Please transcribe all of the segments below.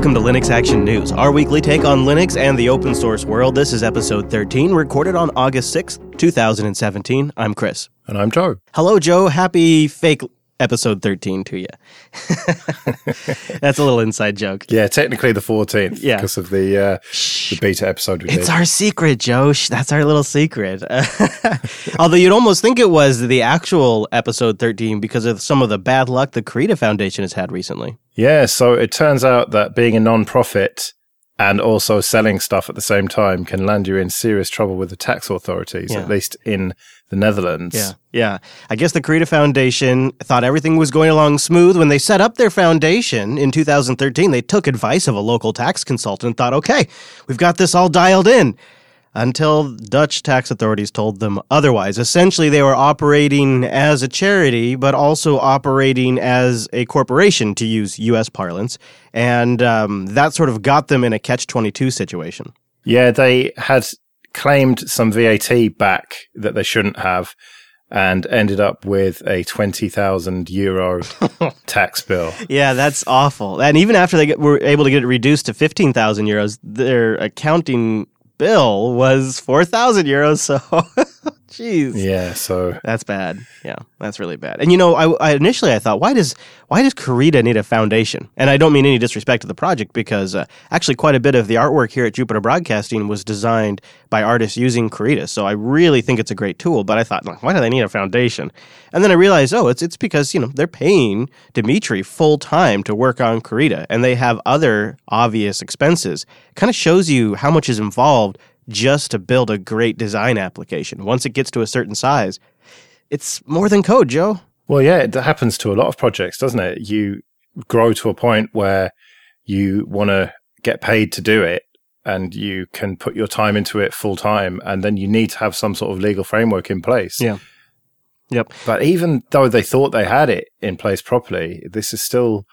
welcome to Linux Action News, our weekly take on Linux and the open source world. This is episode 13, recorded on August 6th, 2017. I'm Chris. And I'm Joe. Hello, Joe. Happy fake episode 13 to you. That's a little inside joke. Yeah, technically the 14th Yeah. because of the uh, the beta episode we It's did. It's our secret, Joe. Shh, That's our little secret. Although you'd almost think it was the actual episode 13 because of some of the bad luck the Krita Foundation has had recently. yeah, so it turns out that being a non-profit and also selling stuff at the same time can land you in serious trouble with the tax authorities, Yeah. at least in the Netherlands. Yeah. Yeah. I guess the Krita Foundation thought everything was going along smooth when they set up their foundation in 2013. They took advice of a local tax consultant and thought, okay, we've got this all dialed in. Until Dutch tax authorities told them otherwise. Essentially, they were operating as a charity, but also operating as a corporation, to use U.S. parlance. And um, that sort of got them in a catch 22 situation. Yeah, they had claimed some VAT back that they shouldn't have and ended up with a 20,000 euro tax bill. Yeah, that's awful. And even after they get, were able to get it reduced to 15,000 euros, their accounting bill was 4,000 euros. So, jeez. Yeah, so That's bad. Yeah, that's really bad. And you know, I, I initially I thought, why does why does Krita need a foundation? And I don't mean any disrespect to the project because uh, actually quite a bit of the artwork here at Jupiter Broadcasting was designed by artists using Krita. So I really think it's a great tool. But I thought, like, why do they need a foundation? And then I realized, oh, it's it's because you know they're paying Dimitri full time to work on Krita, and they have other obvious expenses. kind of shows you how much is involved just to build a great design application. Once it gets to a certain size, it's more than code, Joe. Well, yeah, it happens to a lot of projects, doesn't it? You grow to a point where you want to get paid to do it and you can put your time into it full time and then you need to have some sort of legal framework in place. Yeah. Yep. But even though they thought they had it in place properly, this is still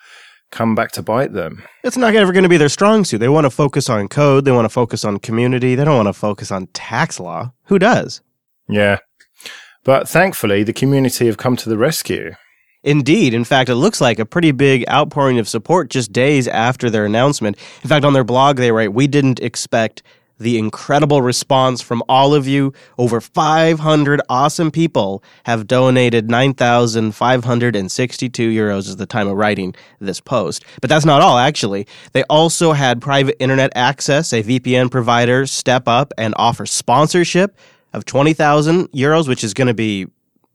come back to bite them. It's not ever going to be their strong suit. They want to focus on code. They want to focus on community. They don't want to focus on tax law. Who does? Yeah. But thankfully, the community have come to the rescue. Indeed. In fact, it looks like a pretty big outpouring of support just days after their announcement. In fact, on their blog, they write, We didn't expect the incredible response from all of you. Over 500 awesome people have donated 9,562 euros at the time of writing this post. But that's not all, actually. They also had private internet access, a VPN provider step up and offer sponsorship of 20,000 euros, which is going to be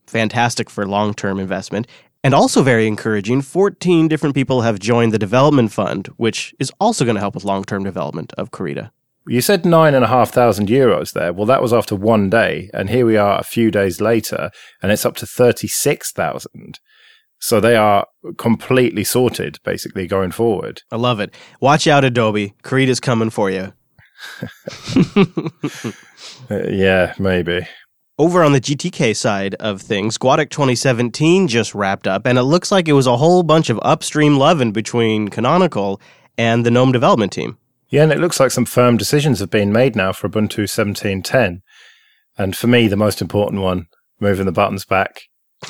fantastic for long term investment. And also very encouraging, 14 different people have joined the development fund, which is also going to help with long term development of Krita. You said nine and a half thousand euros there. Well, that was after one day, and here we are a few days later, and it's up to thirty-six thousand. So they are completely sorted, basically going forward. I love it. Watch out, Adobe. Krita's coming for you. Uh, yeah, maybe. Over on the GTK side of things, GUADEC 2017 just wrapped up, and it looks like it was a whole bunch of upstream loving between Canonical and the GNOME development team. Yeah, and it looks like some firm decisions have been made now for Ubuntu seventeen ten, and for me, the most important one: moving the buttons back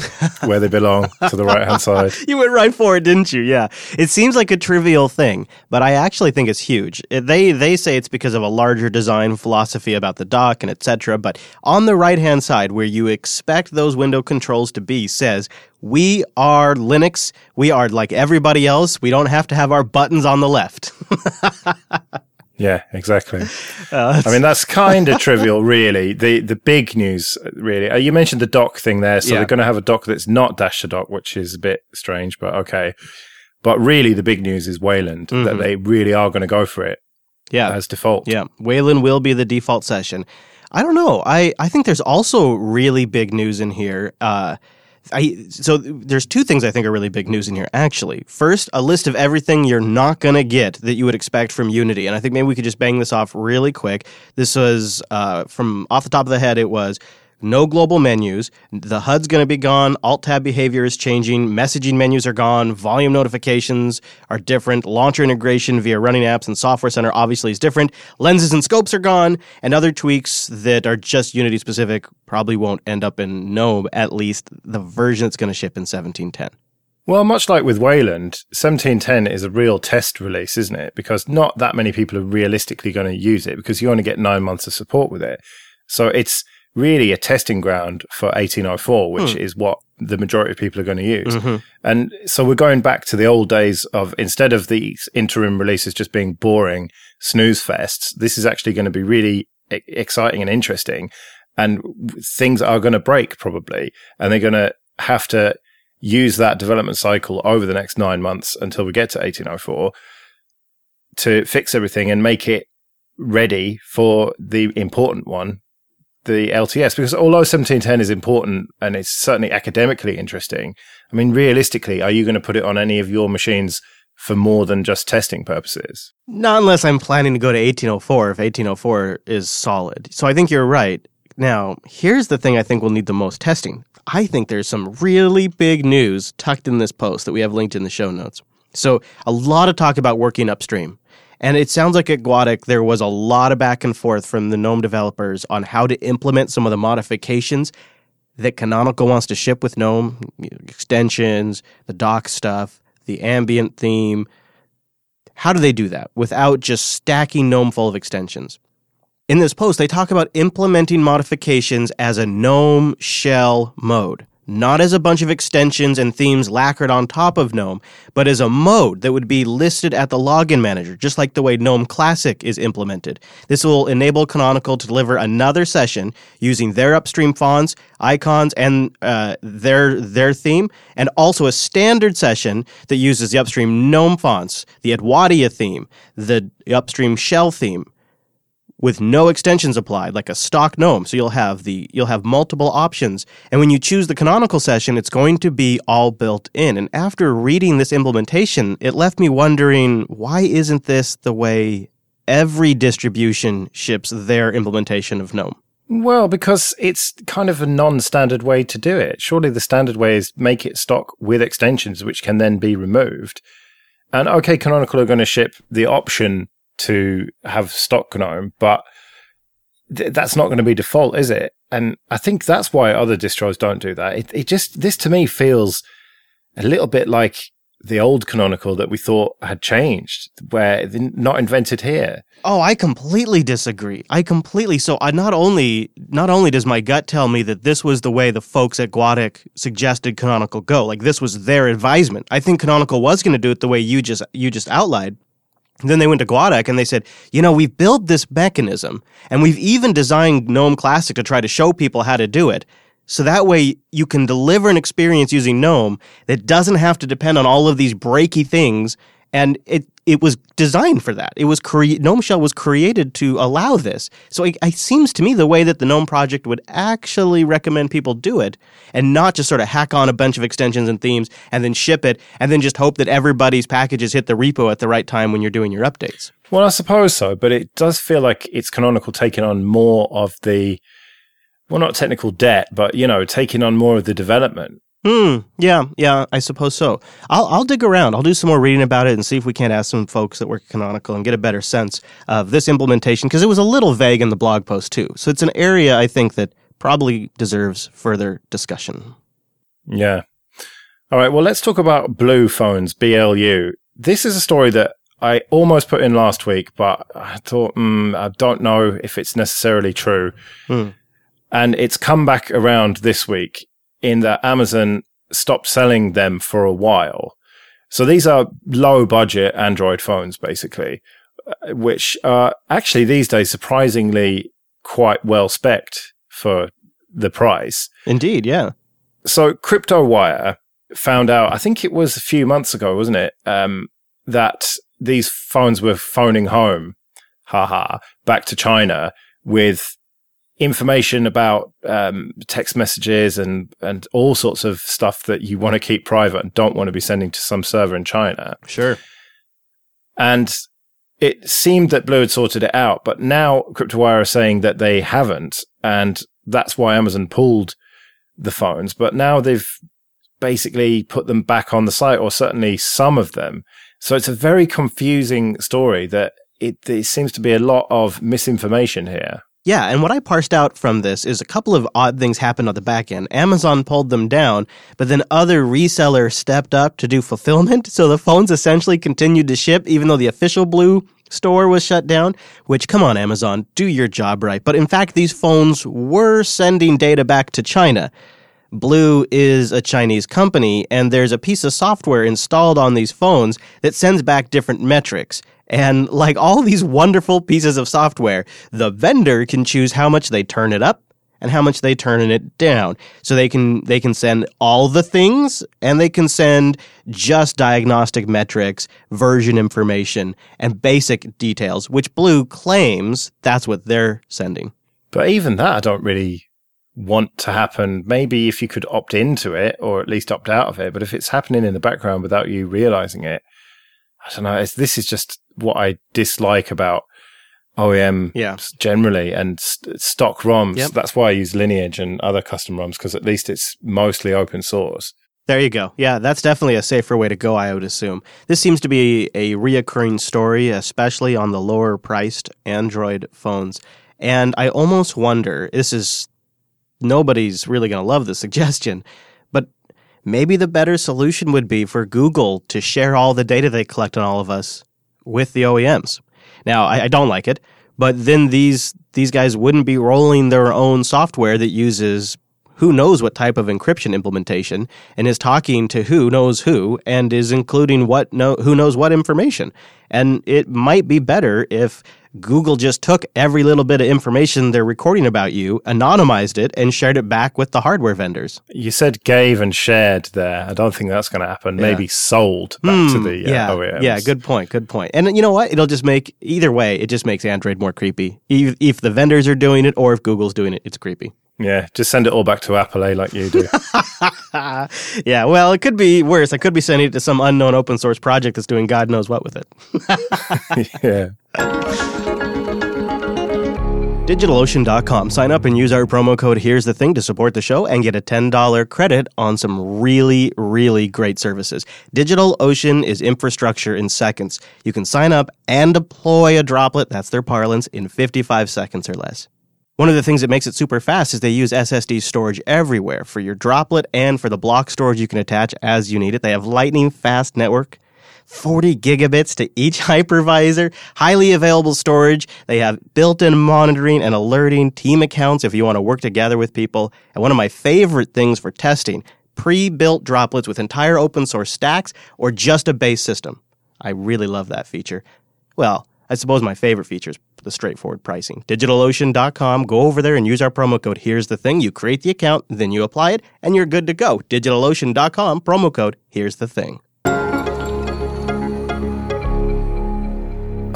where they belong to the right hand side. You went right for it, didn't you? Yeah. It seems like a trivial thing, but I actually think it's huge. Uh, they they say it's because of a larger design philosophy about the dock and etc. But on the right hand side, where you expect those window controls to be, says we are Linux. We are like everybody else. We don't have to have our buttons on the left. Yeah, exactly. Uh, I mean, that's kind of trivial, really. The the big news, really. Uh, you mentioned the dock thing there, so Yeah. they're going to have a dock that's not dash to dock, which is a bit strange, but okay. But really, the big news is Wayland that Mhm. they really are going to go for it yeah. as default. Yeah, Wayland will be the default session. I don't know. I, I think there's also really big news in here. Uh, I so there's two things I think are really big news in here. Actually, first, a list of everything you're not gonna get that you would expect from Unity, and I think maybe we could just bang this off really quick. This was uh, from off the top of the head. It was no global menus. The HUD's going to be gone. Alt tab behavior is changing. Messaging menus are gone. Volume notifications are different. Launcher integration via running apps and Software Center obviously is different. Lenses and scopes are gone. And other tweaks that are just Unity specific probably won't end up in GNOME, at least the version that's going to ship in 1710. Well, much like with Wayland, 1710 is a real test release, isn't it? Because not that many people are realistically going to use it because you only get nine months of support with it. So it's really a testing ground for 1804, which Hmm. is what the majority of people are going to use. Mhm. And so we're going back to the old days of instead of these interim releases just being boring snooze fests, this is actually going to be really e- exciting and interesting. And things are going to break probably, and they're going to have to use that development cycle over the next nine months until we get to 1804 to fix everything and make it ready for the important one, the LTS. Because although 1710 is important and it's certainly academically interesting, I mean, realistically, are you going to put it on any of your machines for more than just testing purposes? Not unless I'm planning to go to 1804 if 1804 is solid. So I think you're right. Now, here's the thing I think we'll need the most testing. I think there's some really big news tucked in this post that we have linked in the show notes. So, a lot of talk about working upstream. And it sounds like at GUADEC, there was a lot of back and forth from the GNOME developers on how to implement some of the modifications that Canonical wants to ship with GNOME extensions, the dock stuff, the ambient theme. How do they do that without just stacking GNOME full of extensions? In this post, they talk about implementing modifications as a GNOME shell mode, not as a bunch of extensions and themes lacquered on top of GNOME, but as a mode that would be listed at the login manager, just like the way GNOME Classic is implemented. This will enable Canonical to deliver another session using their upstream fonts, icons, and uh, their their theme, and also a standard session that uses the upstream GNOME fonts, the Adwaita theme, the upstream shell theme with no extensions applied like a stock gnome so you'll have the you'll have multiple options and when you choose the canonical session it's going to be all built in and after reading this implementation it left me wondering why isn't this the way every distribution ships their implementation of gnome Well, because it's kind of a non standard way to do it. Surely the standard way is make it stock with extensions, which can then be removed. And okay, Canonical are going to ship the option to have stock GNOME, but th- that's not going to be default, is it? And I think that's why other distros don't do that. It, it just, this to me feels a little bit like the old Canonical that we thought had changed, where not invented here. Oh, I completely disagree. I completely so I not only not only does my gut tell me that this was the way the folks at GUADEC suggested Canonical go, like this was their advisement. I think Canonical was going to do it the way you just you just outlined. Then they went to GUADEC and they said, you know, we've built this mechanism and we've even designed GNOME Classic to try to show people how to do it. So that way you can deliver an experience using GNOME that doesn't have to depend on all of these breaky things. And it, it was designed for that. It was cre- GNOME Shell was created to allow this. So it, it seems to me the way that the GNOME project would actually recommend people do it and not just sort of hack on a bunch of extensions and themes and then ship it and then just hope that everybody's packages hit the repo at the right time when you're doing your updates. Well, I suppose so, but it does feel like it's Canonical taking on more of the, well, not technical debt, but you know, taking on more of the development. Hmm. Yeah. Yeah. I suppose so. I'll I'll dig around. I'll do some more reading about it and see if we can't ask some folks that work at Canonical and get a better sense of this implementation because it was a little vague in the blog post too. So it's an area I think that probably deserves further discussion. Yeah. All right. Well, let's talk about Blue Phones, BLU. This is a story that I almost put in last week, but I thought, mm, I don't know if it's necessarily true. Hmm. And it's come back around this week in that Amazon stopped selling them for a while. So these are low budget Android phones, basically, uh, which are actually these days surprisingly quite well spec'd for the price. Indeed. Yeah. So Kryptowire found out, I think it was a few months ago, wasn't it? Um, that these phones were phoning home, haha, back to China with information about um, text messages and and all sorts of stuff that you want to keep private and don't want to be sending to some server in China. Sure. And it seemed that BLU had sorted it out, but now Kryptowire are saying that they haven't, and that's why Amazon pulled the phones. But now they've basically put them back on the site, or certainly some of them. So it's a very confusing story that it, there seems to be a lot of misinformation here. Yeah, and what I parsed out from this is a couple of odd things happened on the back end. Amazon pulled them down, but then other resellers stepped up to do fulfillment, so the phones essentially continued to ship even though the official BLU store was shut down, which come on Amazon, do your job right. But in fact, these phones were sending data back to China. BLU is a Chinese company, and there's a piece of software installed on these phones that sends back different metrics. And like all these wonderful pieces of software, the vendor can choose how much they turn it up and how much they turn it down. So they can they can send all the things and they can send just diagnostic metrics, version information, and basic details, which BLU claims that's what they're sending. But even that I don't really want to happen. Maybe if you could opt into it or at least opt out of it, but if it's happening in the background without you realizing it, I don't know. this is just what I dislike about OEM yeah. generally and st- stock ROMs. Yep. That's why I use Lineage and other custom ROMs because at least it's mostly open source. There you go. Yeah, that's definitely a safer way to go, I would assume. This seems to be a reoccurring story, especially on the lower priced Android phones. And I almost wonder this is nobody's really going to love the suggestion, but maybe the better solution would be for Google to share all the data they collect on all of us with the OEMs. Now, I, I don't like it, but then these these guys wouldn't be rolling their own software that uses who knows what type of encryption implementation and is talking to who knows who and is including what no, who knows what information. And it might be better if Google just took every little bit of information they're recording about you, anonymized it, and shared it back with the hardware vendors. You said gave and shared there. I don't think that's going to happen. Yeah. Maybe sold back to the uh, yeah, OEMs. yeah, good point, good point. And you know what? It'll just make either way. It just makes Android more creepy. If, if the vendors are doing it or if Google's doing it, it's creepy. Yeah, just send it all back to Apple, eh, like you do. yeah, well, it could be worse. I could be sending it to some unknown open source project that's doing God knows what with it. yeah. DigitalOcean.com. Sign up and use our promo code Here's the Thing to support the show and get a $10 credit on some really, really great services. DigitalOcean is infrastructure in seconds. You can sign up and deploy a droplet, that's their parlance, in 55 seconds or less. One of the things that makes it super fast is they use SSD storage everywhere for your droplet and for the block storage you can attach as you need it. They have lightning fast network, 40 gigabits to each hypervisor, highly available storage. They have built in monitoring and alerting, team accounts if you want to work together with people. And one of my favorite things for testing pre built droplets with entire open source stacks or just a base system. I really love that feature. Well, I suppose my favorite feature is the straightforward pricing. DigitalOcean.com. Go over there and use our promo code. Here's the thing. You create the account, then you apply it, and you're good to go. DigitalOcean.com. Promo code. Here's the thing.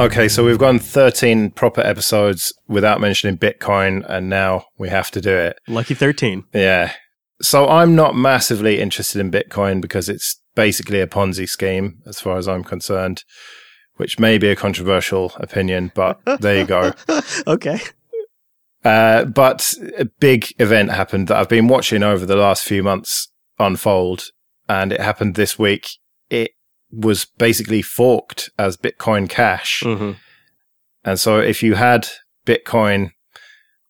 Okay, so we've gone 13 proper episodes without mentioning Bitcoin, and now we have to do it. Lucky 13. Yeah. So I'm not massively interested in Bitcoin because it's basically a Ponzi scheme, as far as I'm concerned, which may be a controversial opinion, but there you go. okay. Uh, but a big event happened that I've been watching over the last few months unfold, and it happened this week. It was basically forked as Bitcoin Cash. Mm-hmm. And so if you had Bitcoin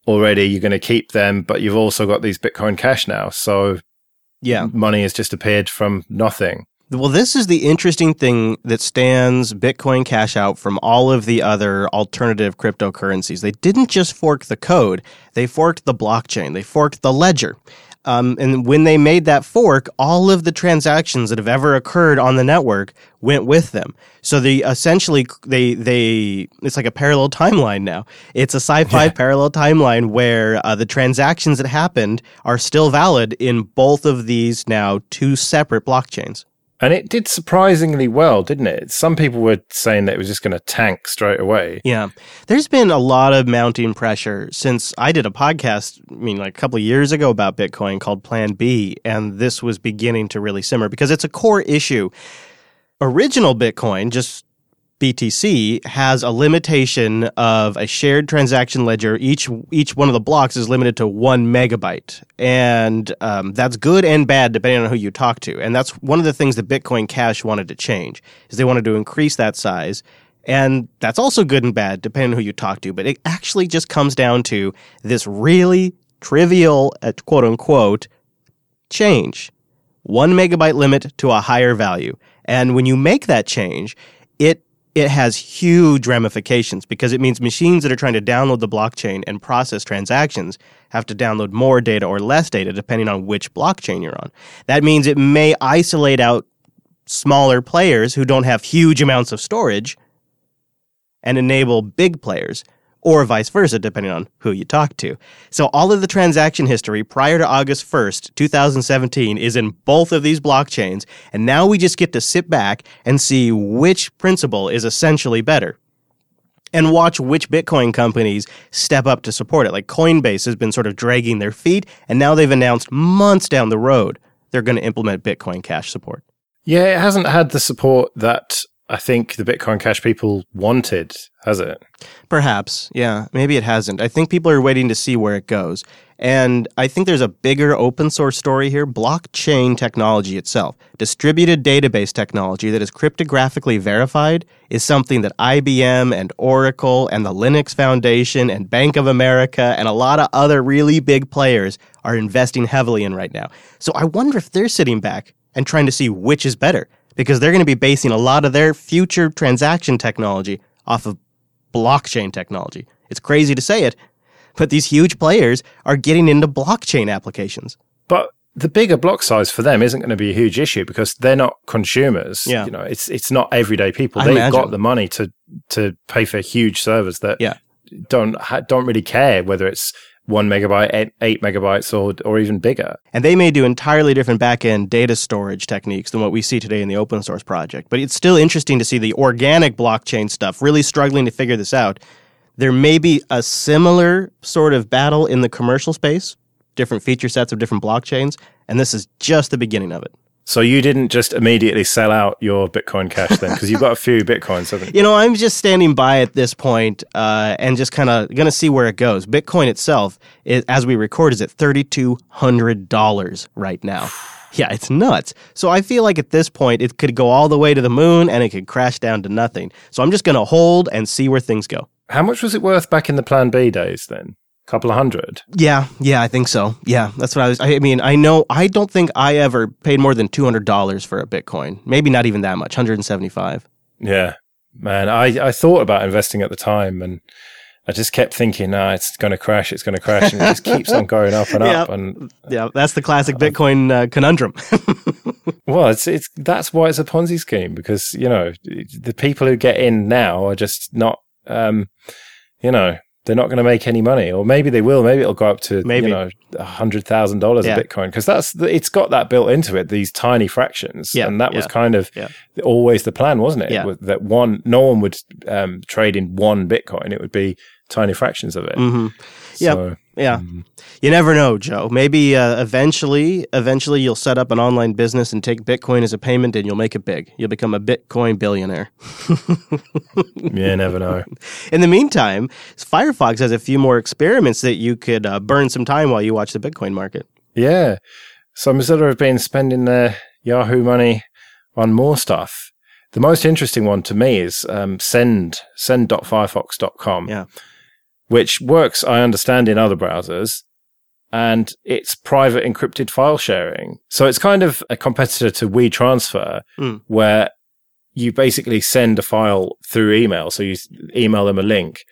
already, you're going to keep them, but you've also got these Bitcoin Cash now. So Yeah. money has just appeared from nothing. Well, this is the interesting thing that stands Bitcoin Cash out from all of the other alternative cryptocurrencies. They didn't just fork the code, they forked the blockchain, they forked the ledger. Um, and when they made that fork, all of the transactions that have ever occurred on the network went with them. So they essentially they they it's like a parallel timeline now. It's a sci-fi Yeah. parallel timeline where uh, the transactions that happened are still valid in both of these now two separate blockchains. And it did surprisingly well, didn't it? Some people were saying that it was just going to tank straight away. Yeah. There's been a lot of mounting pressure since I did a podcast, I mean, like a couple of years ago about Bitcoin called Plan B, and this was beginning to really simmer because it's a core issue. Original Bitcoin, just BTC, has a limitation of a shared transaction ledger. Each each one of the blocks is limited to one megabyte, and um, that's good and bad depending on who you talk to. And that's one of the things that Bitcoin Cash wanted to change is they wanted to increase that size And that's also good and bad, depending on who you talk to. But it actually just comes down to this really trivial, uh, quote unquote, change one megabyte limit to a higher value. And when you make that change, it has huge ramifications because it means machines that are trying to download the blockchain and process transactions have to download more data or less data depending on which blockchain you're on. That means it may isolate out smaller players who don't have huge amounts of storage and enable big players or vice versa, depending on who you talk to. So, all of the transaction history prior to August 1st, 2017, is in both of these blockchains. And now we just get to sit back and see which principle is essentially better. And watch which Bitcoin companies step up to support it. Like Coinbase has been sort of dragging their feet, and now they've announced months down the road they're going to implement Bitcoin Cash support. Yeah, it hasn't had the support that I think the Bitcoin Cash people wanted, has it? Perhaps, yeah. Maybe it hasn't. I think people are waiting to see where it goes. And I think there's a bigger open source story here blockchain technology itself. Distributed database technology that is cryptographically verified is something that IBM and Oracle and the Linux Foundation and Bank of America and a lot of other really big players are investing heavily in right now. So I wonder if they're sitting back and trying to see which is better because they're going to be basing a lot of their future transaction technology off of blockchain technology. It's crazy to say it, but these huge players are getting into blockchain applications. But the bigger block size for them isn't going to be a huge issue because they're not consumers. Yeah. You know, it's it's not everyday people. I They've imagine. got the money to to pay for huge servers that Yeah. don't ha- don't really care whether it's one megabyte, eight, eight megabytes, or or even bigger. And they may do entirely different back-end data storage techniques than what we see today in the open source project. But it's still interesting to see the organic blockchain stuff really struggling to figure this out. There may be a similar sort of battle in the commercial space, different feature sets of different blockchains, and this is just the beginning of it. So you didn't just immediately sell out your Bitcoin Cash then because you've got a few bitcoins, haven't you? You know, I'm just standing by at this point, uh, and just kind of going to see where it goes. Bitcoin itself, is, as we record, is at $3,200 right now. Yeah, it's nuts. So I feel like at this point, it could go all the way to the moon and it could crash down to nothing. So I'm just going to hold and see where things go. How much was it worth back in the Plan B days then? Couple of hundred. Yeah, yeah, I think so. Yeah, that's what I was. I mean, I know, I don't think I ever paid more than $200 for a Bitcoin. Maybe not even that much, 175 Yeah, man. I, I thought about investing at the time and I just kept thinking, nah, it's going to crash, it's going to crash. And it just keeps on going up and up. And Yeah, that's the classic Bitcoin uh, conundrum. well, it's, it's, that's why it's a Ponzi scheme because, you know, the people who get in now are just not, um, you know, they're not going to make any money, or maybe they will. Maybe it'll go up to Maybe. you know a hundred thousand dollars Yeah. a Bitcoin because that's it's got that built into it. These tiny fractions, Yeah, and that was kind of yeah. always the plan, wasn't it? Yeah. That one, no one would um, trade in one Bitcoin. It would be tiny fractions of it. hmm Yep. So, Yeah. mm, You never know, Joe. Maybe uh, eventually, eventually you'll set up an online business and take Bitcoin as a payment, and you'll make it big. You'll become a Bitcoin billionaire. yeah, never know. In the meantime, Firefox has a few more experiments that you could uh, burn some time while you watch the Bitcoin market. Yeah. So Mozilla have been spending their Yahoo money on more stuff. The most interesting one to me is um, send send.firefox.com, Yeah. Which works, I understand, in other browsers, and it's private encrypted file sharing. So it's kind of a competitor to WeTransfer, Hmm. where you basically send a file through email. So you email them a link,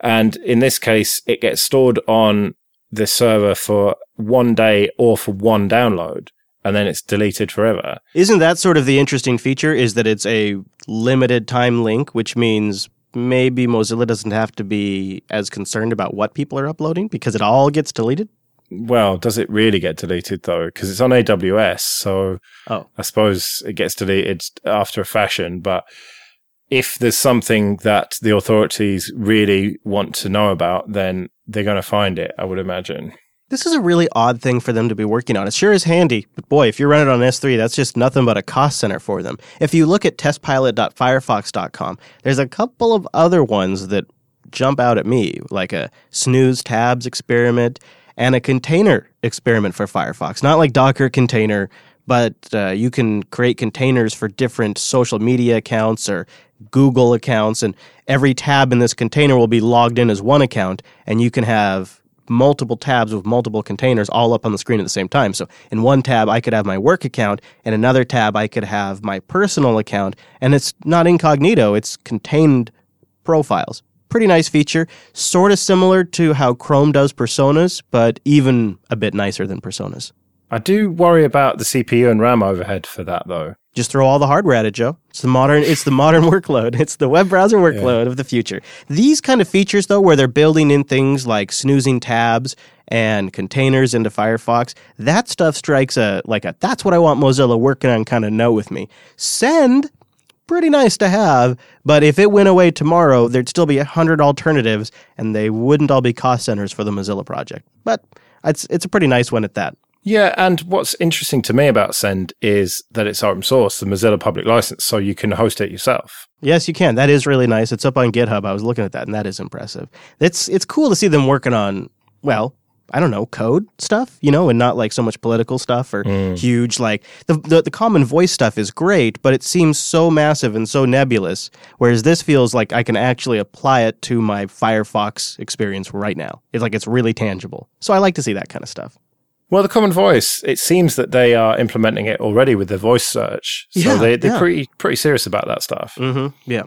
and in this case, it gets stored on the server for one day or for one download, and then it's deleted forever. Isn't that sort of the interesting feature? Is that it's a limited time link, which means maybe Mozilla doesn't have to be as concerned about what people are uploading because it all gets deleted? Well, does it really get deleted though? Because it's on AWS, so Oh. I suppose it gets deleted after a fashion. But if there's something that the authorities really want to know about, then they're going to find it. I would imagine. This is a really odd thing for them to be working on. It sure is handy, but boy, if you run it on S3, that's just nothing but a cost center for them. If you look at testpilot.firefox.com, there's a couple of other ones that jump out at me, like a snooze tabs experiment and a container experiment for Firefox. Not like Docker container but uh, you can create containers for different social media accounts or Google accounts, and every tab in this container will be logged in as one account, and you can have multiple tabs with multiple containers all up on the screen at the same time. So in one tab, I could have my work account, and another tab, I could have my personal account, and it's not incognito, it's contained profiles. Pretty nice feature, sort of similar to how Chrome does personas, but even a bit nicer than personas. I do worry about the CPU and RAM overhead for that, though. Just throw all the hardware at it, Joe. It's the modern. It's the modern workload. It's the web browser workload yeah. of the future. These kind of features, though, where they're building in things like snoozing tabs and containers into Firefox, that stuff strikes a like a. That's what I want Mozilla working on kind of note with me. Send pretty nice to have, but if it went away tomorrow, there'd still be a hundred alternatives, and they wouldn't all be cost centers for the Mozilla project. But it's it's a pretty nice one at that. Yeah, and what's interesting to me about Send is that it's open source, the Mozilla public license, so you can host it yourself. Yes, you can. That is really nice. It's up on GitHub. I was looking at that, and that is impressive. It's it's cool to see them working on well, I don't know, code stuff, you know, and not like so much political stuff or mm. huge like the, the, the common voice stuff is great, but it seems so massive and so nebulous. Whereas this feels like I can actually apply it to my Firefox experience right now. It's like it's really tangible. So I like to see that kind of stuff. Well, the Common Voice, it seems that they are implementing it already with their voice search. So yeah, they, they're yeah. pretty pretty serious about that stuff. Mm-hmm. Yeah.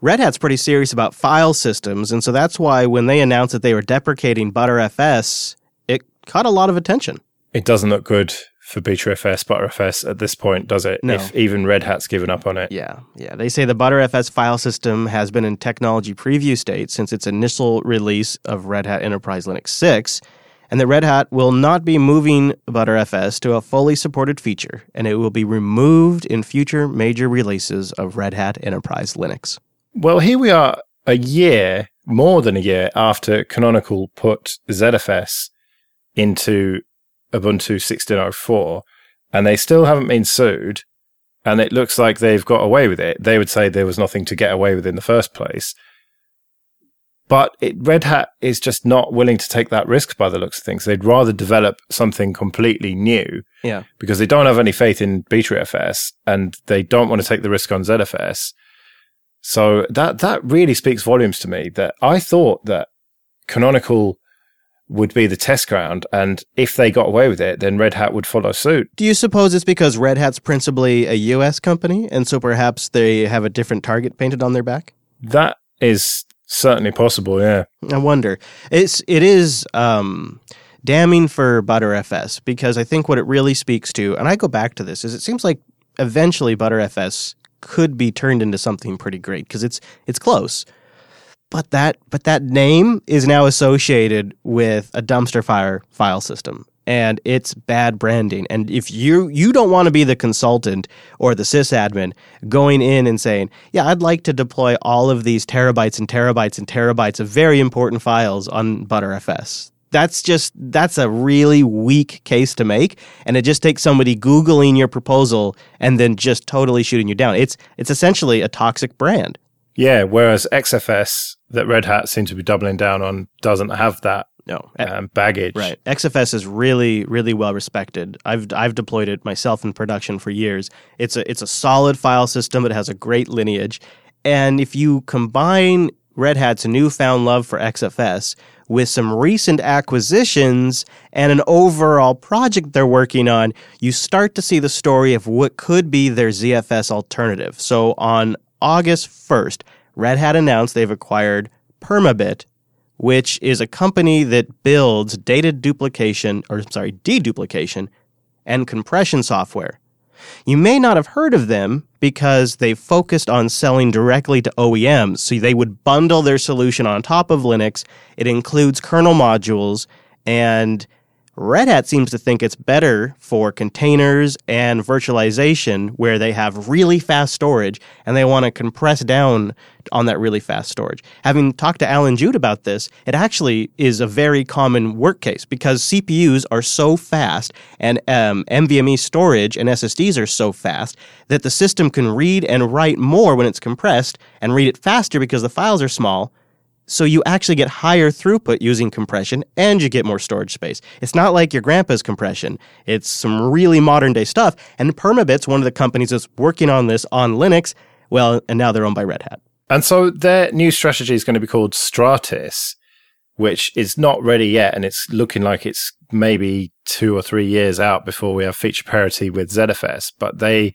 Red Hat's pretty serious about file systems, and so that's why when they announced that they were deprecating ButterFS, it caught a lot of attention. It doesn't look good for ButterFS, ButterFS at this point, does it? No. If even Red Hat's given up on it. Yeah, yeah. They say the ButterFS file system has been in technology preview state since its initial release of Red Hat Enterprise Linux 6 and that Red Hat will not be moving ButterFS to a fully supported feature, and it will be removed in future major releases of Red Hat Enterprise Linux. Well, here we are a year, more than a year, after Canonical put ZFS into Ubuntu 16.04, and they still haven't been sued, and it looks like they've got away with it. They would say there was nothing to get away with in the first place. But it, Red Hat is just not willing to take that risk by the looks of things. They'd rather develop something completely new. Yeah. Because they don't have any faith in BtrFS and they don't want to take the risk on ZFS. So that that really speaks volumes to me that I thought that Canonical would be the test ground and if they got away with it then Red Hat would follow suit. Do you suppose it's because Red Hat's principally a US company and so perhaps they have a different target painted on their back? That is Certainly possible, yeah. I wonder. It's it is um, damning for ButterFS because I think what it really speaks to, and I go back to this, is it seems like eventually ButterFS could be turned into something pretty great because it's it's close. But that but that name is now associated with a dumpster fire file system and it's bad branding. And if you you don't want to be the consultant or the sysadmin going in and saying, "Yeah, I'd like to deploy all of these terabytes and terabytes and terabytes of very important files on ButterFS." That's just that's a really weak case to make, and it just takes somebody googling your proposal and then just totally shooting you down. It's it's essentially a toxic brand. Yeah, whereas XFS that Red Hat seems to be doubling down on doesn't have that no um, baggage. Right. XFS is really really well respected. I've I've deployed it myself in production for years. It's a it's a solid file system. It has a great lineage, and if you combine Red Hat's newfound love for XFS with some recent acquisitions and an overall project they're working on, you start to see the story of what could be their ZFS alternative. So on August 1st, Red Hat announced they've acquired Permabit which is a company that builds data duplication, or sorry, deduplication and compression software. You may not have heard of them because they focused on selling directly to OEMs. So they would bundle their solution on top of Linux. It includes kernel modules and Red Hat seems to think it's better for containers and virtualization where they have really fast storage and they want to compress down on that really fast storage. Having talked to Allan Jude about this, it actually is a very common work case because CPUs are so fast and um, NVMe storage and SSDs are so fast that the system can read and write more when it's compressed and read it faster because the files are small So you actually get higher throughput using compression and you get more storage space. It's not like your grandpa's compression. It's some really modern day stuff. And Permabit's one of the companies that's working on this on Linux. Well, and now they're owned by Red Hat. And so their new strategy is going to be called Stratis, which is not ready yet. And it's looking like it's maybe two or three years out before we have feature parity with ZFS. But they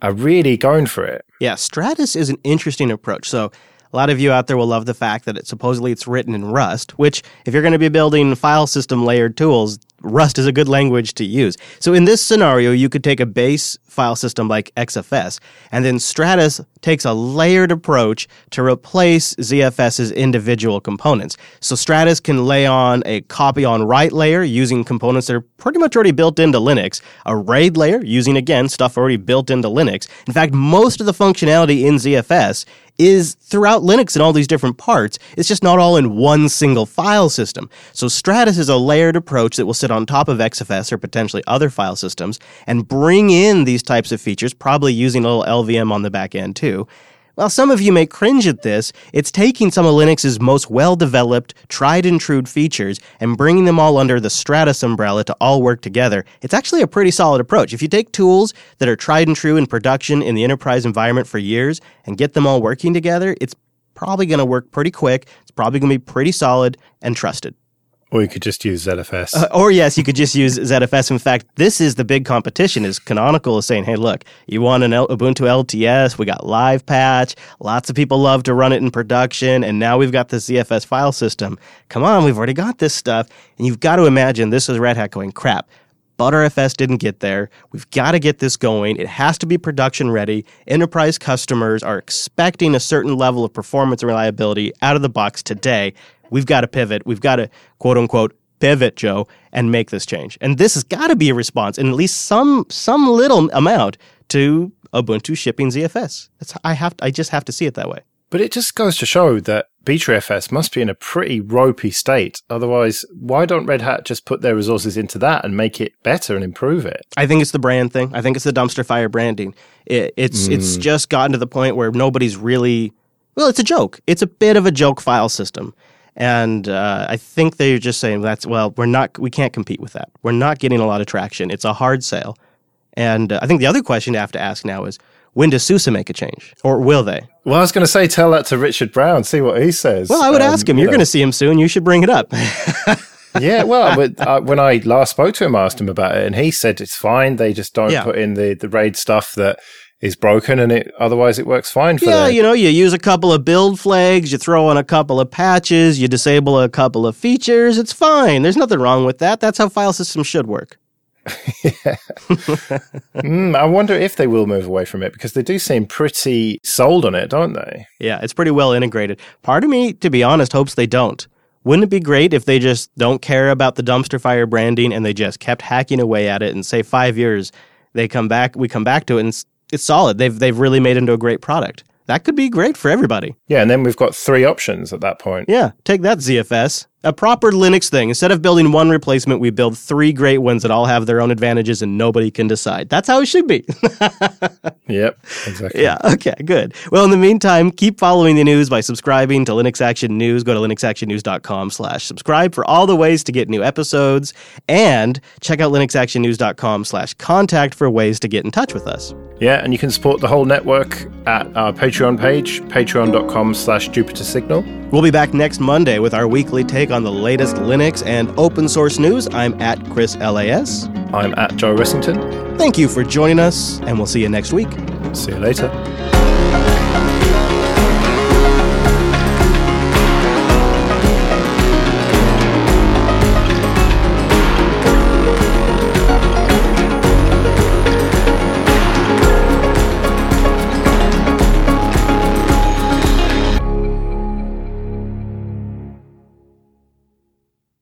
are really going for it. Yeah, Stratis is an interesting approach. So a lot of you out there will love the fact that it supposedly it's written in Rust, which if you're going to be building file system layered tools, Rust is a good language to use. So in this scenario, you could take a base file system like XFS, and then Stratis takes a layered approach to replace ZFS's individual components. So Stratis can lay on a copy on write layer using components that are pretty much already built into Linux, a RAID layer using again stuff already built into Linux. In fact, most of the functionality in ZFS is throughout Linux in all these different parts. It's just not all in one single file system. So Stratis is a layered approach that will on top of XFS or potentially other file systems and bring in these types of features, probably using a little LVM on the back end too. While some of you may cringe at this, it's taking some of Linux's most well developed, tried and true features and bringing them all under the Stratis umbrella to all work together. It's actually a pretty solid approach. If you take tools that are tried and true in production in the enterprise environment for years and get them all working together, it's probably going to work pretty quick. It's probably going to be pretty solid and trusted. Or you could just use ZFS. Uh, or yes, you could just use ZFS. In fact, this is the big competition. Is Canonical is saying, "Hey, look, you want an L- Ubuntu LTS? We got Live Patch. Lots of people love to run it in production, and now we've got the ZFS file system. Come on, we've already got this stuff, and you've got to imagine this is Red Hat going, crap. ButterFS didn't get there. We've got to get this going. It has to be production ready. Enterprise customers are expecting a certain level of performance and reliability out of the box today. We've got to pivot. We've got to quote unquote pivot, Joe, and make this change. And this has got to be a response in at least some some little amount to Ubuntu shipping ZFS. That's I have I just have to see it that way. But it just goes to show that BtraFS must be in a pretty ropey state. Otherwise, why don't Red Hat just put their resources into that and make it better and improve it? I think it's the brand thing. I think it's the dumpster fire branding. It, it's mm. it's just gotten to the point where nobody's really well. It's a joke. It's a bit of a joke file system. And uh, I think they're just saying that's well, we're not, we can't compete with that. We're not getting a lot of traction. It's a hard sale. And uh, I think the other question you have to ask now is when does SUSE make a change, or will they? Well, I was going to say, tell that to Richard Brown, see what he says. Well, I would um, ask him. You're you going to see him soon. You should bring it up. yeah, well, uh, when I last spoke to him, I asked him about it, and he said it's fine. They just don't yeah. put in the the RAID stuff that is broken and it otherwise it works fine for yeah you know you use a couple of build flags you throw on a couple of patches you disable a couple of features it's fine there's nothing wrong with that that's how file systems should work yeah. mm, I wonder if they will move away from it because they do seem pretty sold on it, don't they? Yeah, it's pretty well integrated. Part of me, to be honest, hopes they don't. Wouldn't it be great if they just don't care about the dumpster fire branding and they just kept hacking away at it and say five years they come back, we come back to it and it's solid. They've they've really made into a great product. That could be great for everybody. Yeah, and then we've got three options at that point. Yeah, take that ZFS a proper Linux thing. Instead of building one replacement, we build three great ones that all have their own advantages and nobody can decide. That's how it should be. yep, exactly. Yeah, okay, good. Well, in the meantime, keep following the news by subscribing to Linux Action News. Go to linuxactionnews.com slash subscribe for all the ways to get new episodes and check out linuxactionnews.com slash contact for ways to get in touch with us. Yeah, and you can support the whole network at our Patreon page, patreon.com slash Jupiter Signal. We'll be back next Monday with our weekly take on the latest Linux and open source news. I'm at Chris LAS. I'm at Joe Ressington. Thank you for joining us, and we'll see you next week. See you later.